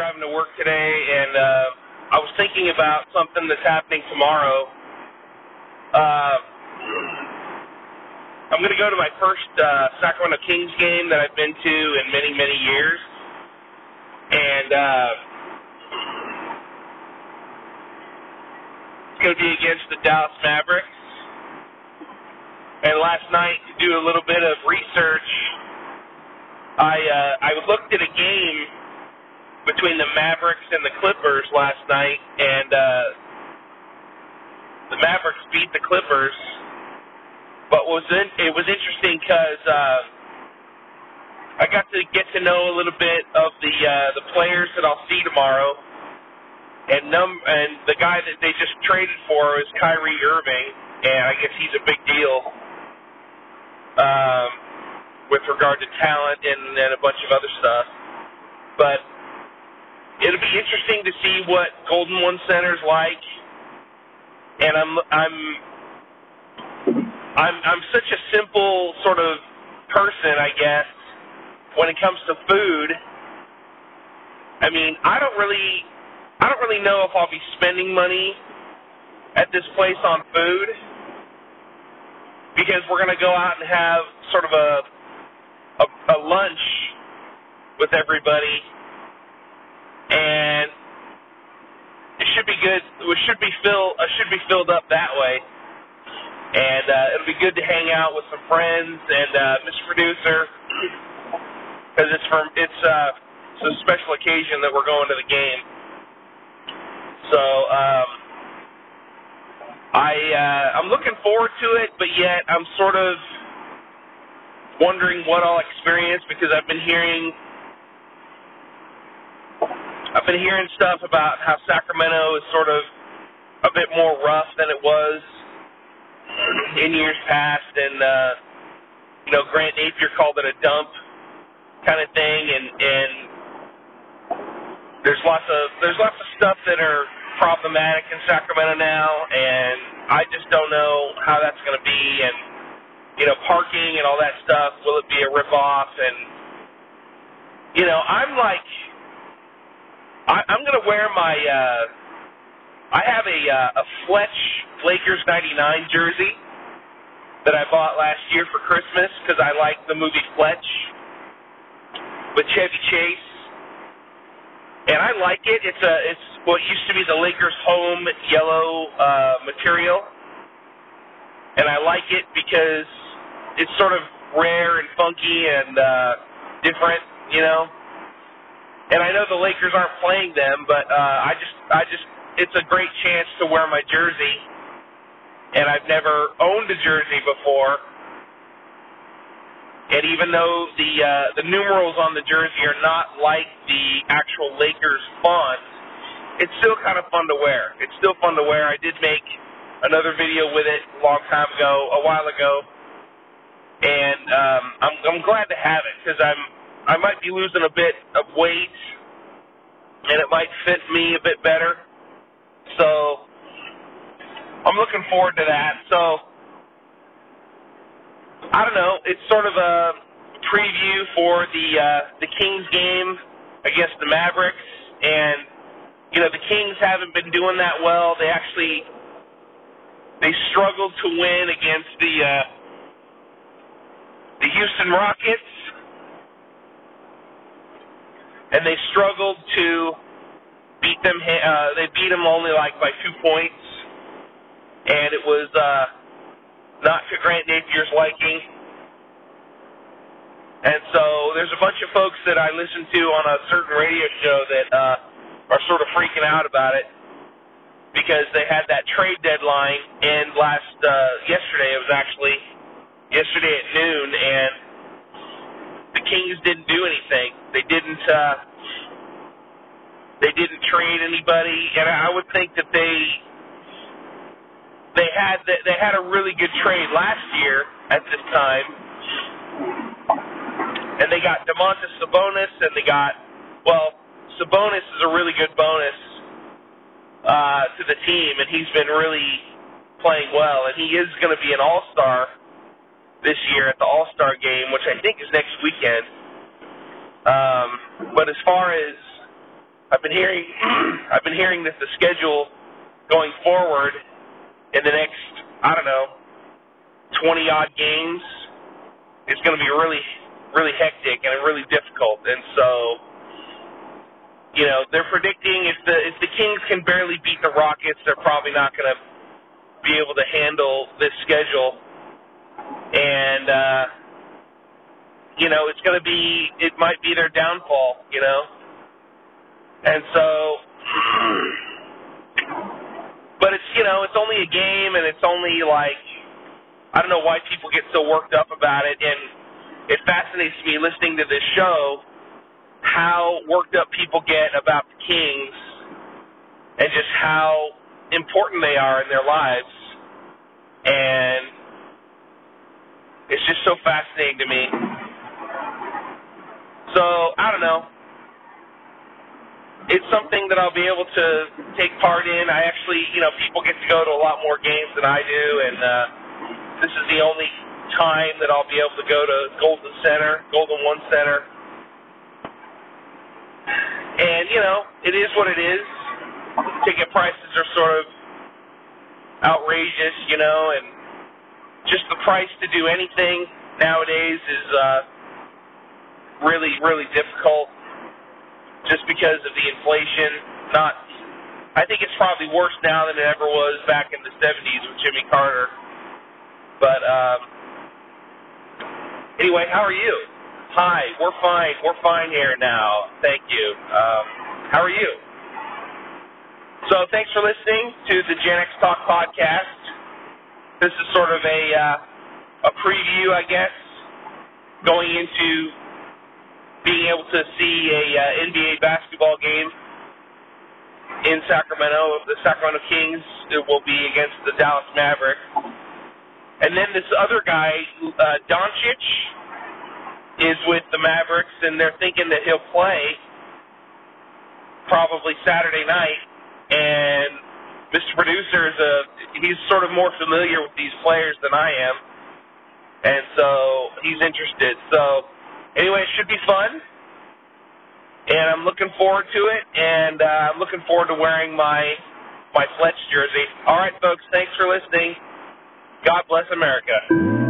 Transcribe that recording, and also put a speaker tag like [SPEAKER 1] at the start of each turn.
[SPEAKER 1] driving to work today, and uh, I was thinking about something that's happening tomorrow. Uh, I'm going to go to my first uh, Sacramento Kings game that I've been to in many, many years, and uh, it's going to be against the Dallas Mavericks. And last night, to do a little bit of research, I uh, I looked at a game between the Mavericks and the Clippers last night, and uh, the Mavericks beat the Clippers. But was in, it was interesting because uh, I got to get to know a little bit of the uh, the players that I'll see tomorrow, and num and the guy that they just traded for is Kyrie Irving, and I guess he's a big deal um, with regard to talent and, and a bunch of other stuff. But it'll be interesting to see what Golden One Center's like, and I'm I'm I'm I'm such a simple sort of person, I guess, when it comes to food. I mean, I don't really I don't really know if I'll be spending money at this place on food because we're going to go out and have sort of a, a a lunch with everybody and it should be good. It should be fill. Uh, should be filled up that way and uh, it'll be good to hang out with some friends and uh, Mr. Producer because it's from it's uh, it's a special occasion that we're going to the game. So um, I uh, I'm looking forward to it, but yet I'm sort of wondering what I'll experience because I've been hearing I've been hearing stuff about how Sacramento is sort of a bit more rough than it was in years past, and uh, you know Grant Napear called it a dump kind of thing, and and there's lots of there's lots of stuff that are problematic in Sacramento now, and I just don't know how that's going to be, and you know parking and all that stuff. Will it be a rip off? And you know I'm like I, I'm going to wear my. Uh, I have a uh, a Fletch Lakers 99 jersey that I bought last year for Christmas because I like the movie Fletch with Chevy Chase, and I like it. It's a it's what used to be the Lakers' home yellow uh, material, and I like it because it's sort of rare and funky and uh, different, you know. And I know the Lakers aren't playing them, but uh, I just I just it's a great chance to wear my jersey and I've never owned a jersey before. And even though the uh, the numerals on the jersey are not like the actual Lakers font, it's still kind of fun to wear. It's still fun to wear. I did make another video with it a long time ago, a while ago, and um, I'm I'm glad to have it because I'm I might be losing a bit of weight, and it might fit me a bit better. So I'm looking forward to that. So I don't know. It's sort of a preview for the uh, the Kings game against the Mavericks, and you know the Kings haven't been doing that well. They actually they struggled to win against the uh, the Houston Rockets, and they struggled to beat them. Uh, they beat them only like by two points and it was uh, not to Grant Napear's liking. And so there's a bunch of folks that I listen to on a certain radio show that uh, are sort of freaking out about it because they had that trade deadline end last uh, yesterday. It was actually yesterday at noon, and Kings didn't do anything. They didn't. Uh, they didn't trade anybody, and I would think that they they had they had a really good trade last year at this time, and they got Domantas Sabonis, and they got well, Sabonis is a really good bonus uh, to the team, and he's been really playing well, and he is going to be an All Star this year at the All Star game, which I think is next weekend. Um, but as far as I've been hearing I've been hearing that the schedule going forward in the next I don't know twenty odd games is going to be really really hectic and really difficult, and so you know they're predicting if the if the Kings can barely beat the Rockets, they're probably not going to be able to handle this schedule, and uh, you know it's going to be it might be their downfall, you know, and so. but it's you know it's only a game and it's only like I don't know why people get so worked up about it. And it fascinates me listening to this show how worked up people get about the Kings and just how important they are in their lives. And it's just so fascinating to me so I don't know it's something that I'll be able to take part in. I actually, you know, people get to go to a lot more games than I do, and uh, this is the only time that I'll be able to go to Golden Center, Golden One Center. And, you know, it is what it is. Ticket prices are sort of outrageous, you know, and just the price to do anything nowadays is uh, really, really difficult just because of the inflation. Not, I think it's probably worse now than it ever was back in the 70s with Jimmy Carter. But um, anyway, how are you? Hi, we're fine. We're fine here now. Thank you. Um, how are you? So thanks for listening to the Gen X Talk podcast. This is sort of a uh, a preview, I guess, going into being able to see a uh, NBA basketball game in Sacramento. The Sacramento Kings it will be against the Dallas Mavericks. And then this other guy, uh, Doncic, is with the Mavericks, and they're thinking that he'll play probably Saturday night. And Mr. Producer is a he's sort of more familiar with these players than I am, and so he's interested. So anyway, it should be fun. And I'm looking forward to it, and uh, I'm looking forward to wearing my my Fletch jersey. All right, folks, thanks for listening. God bless America.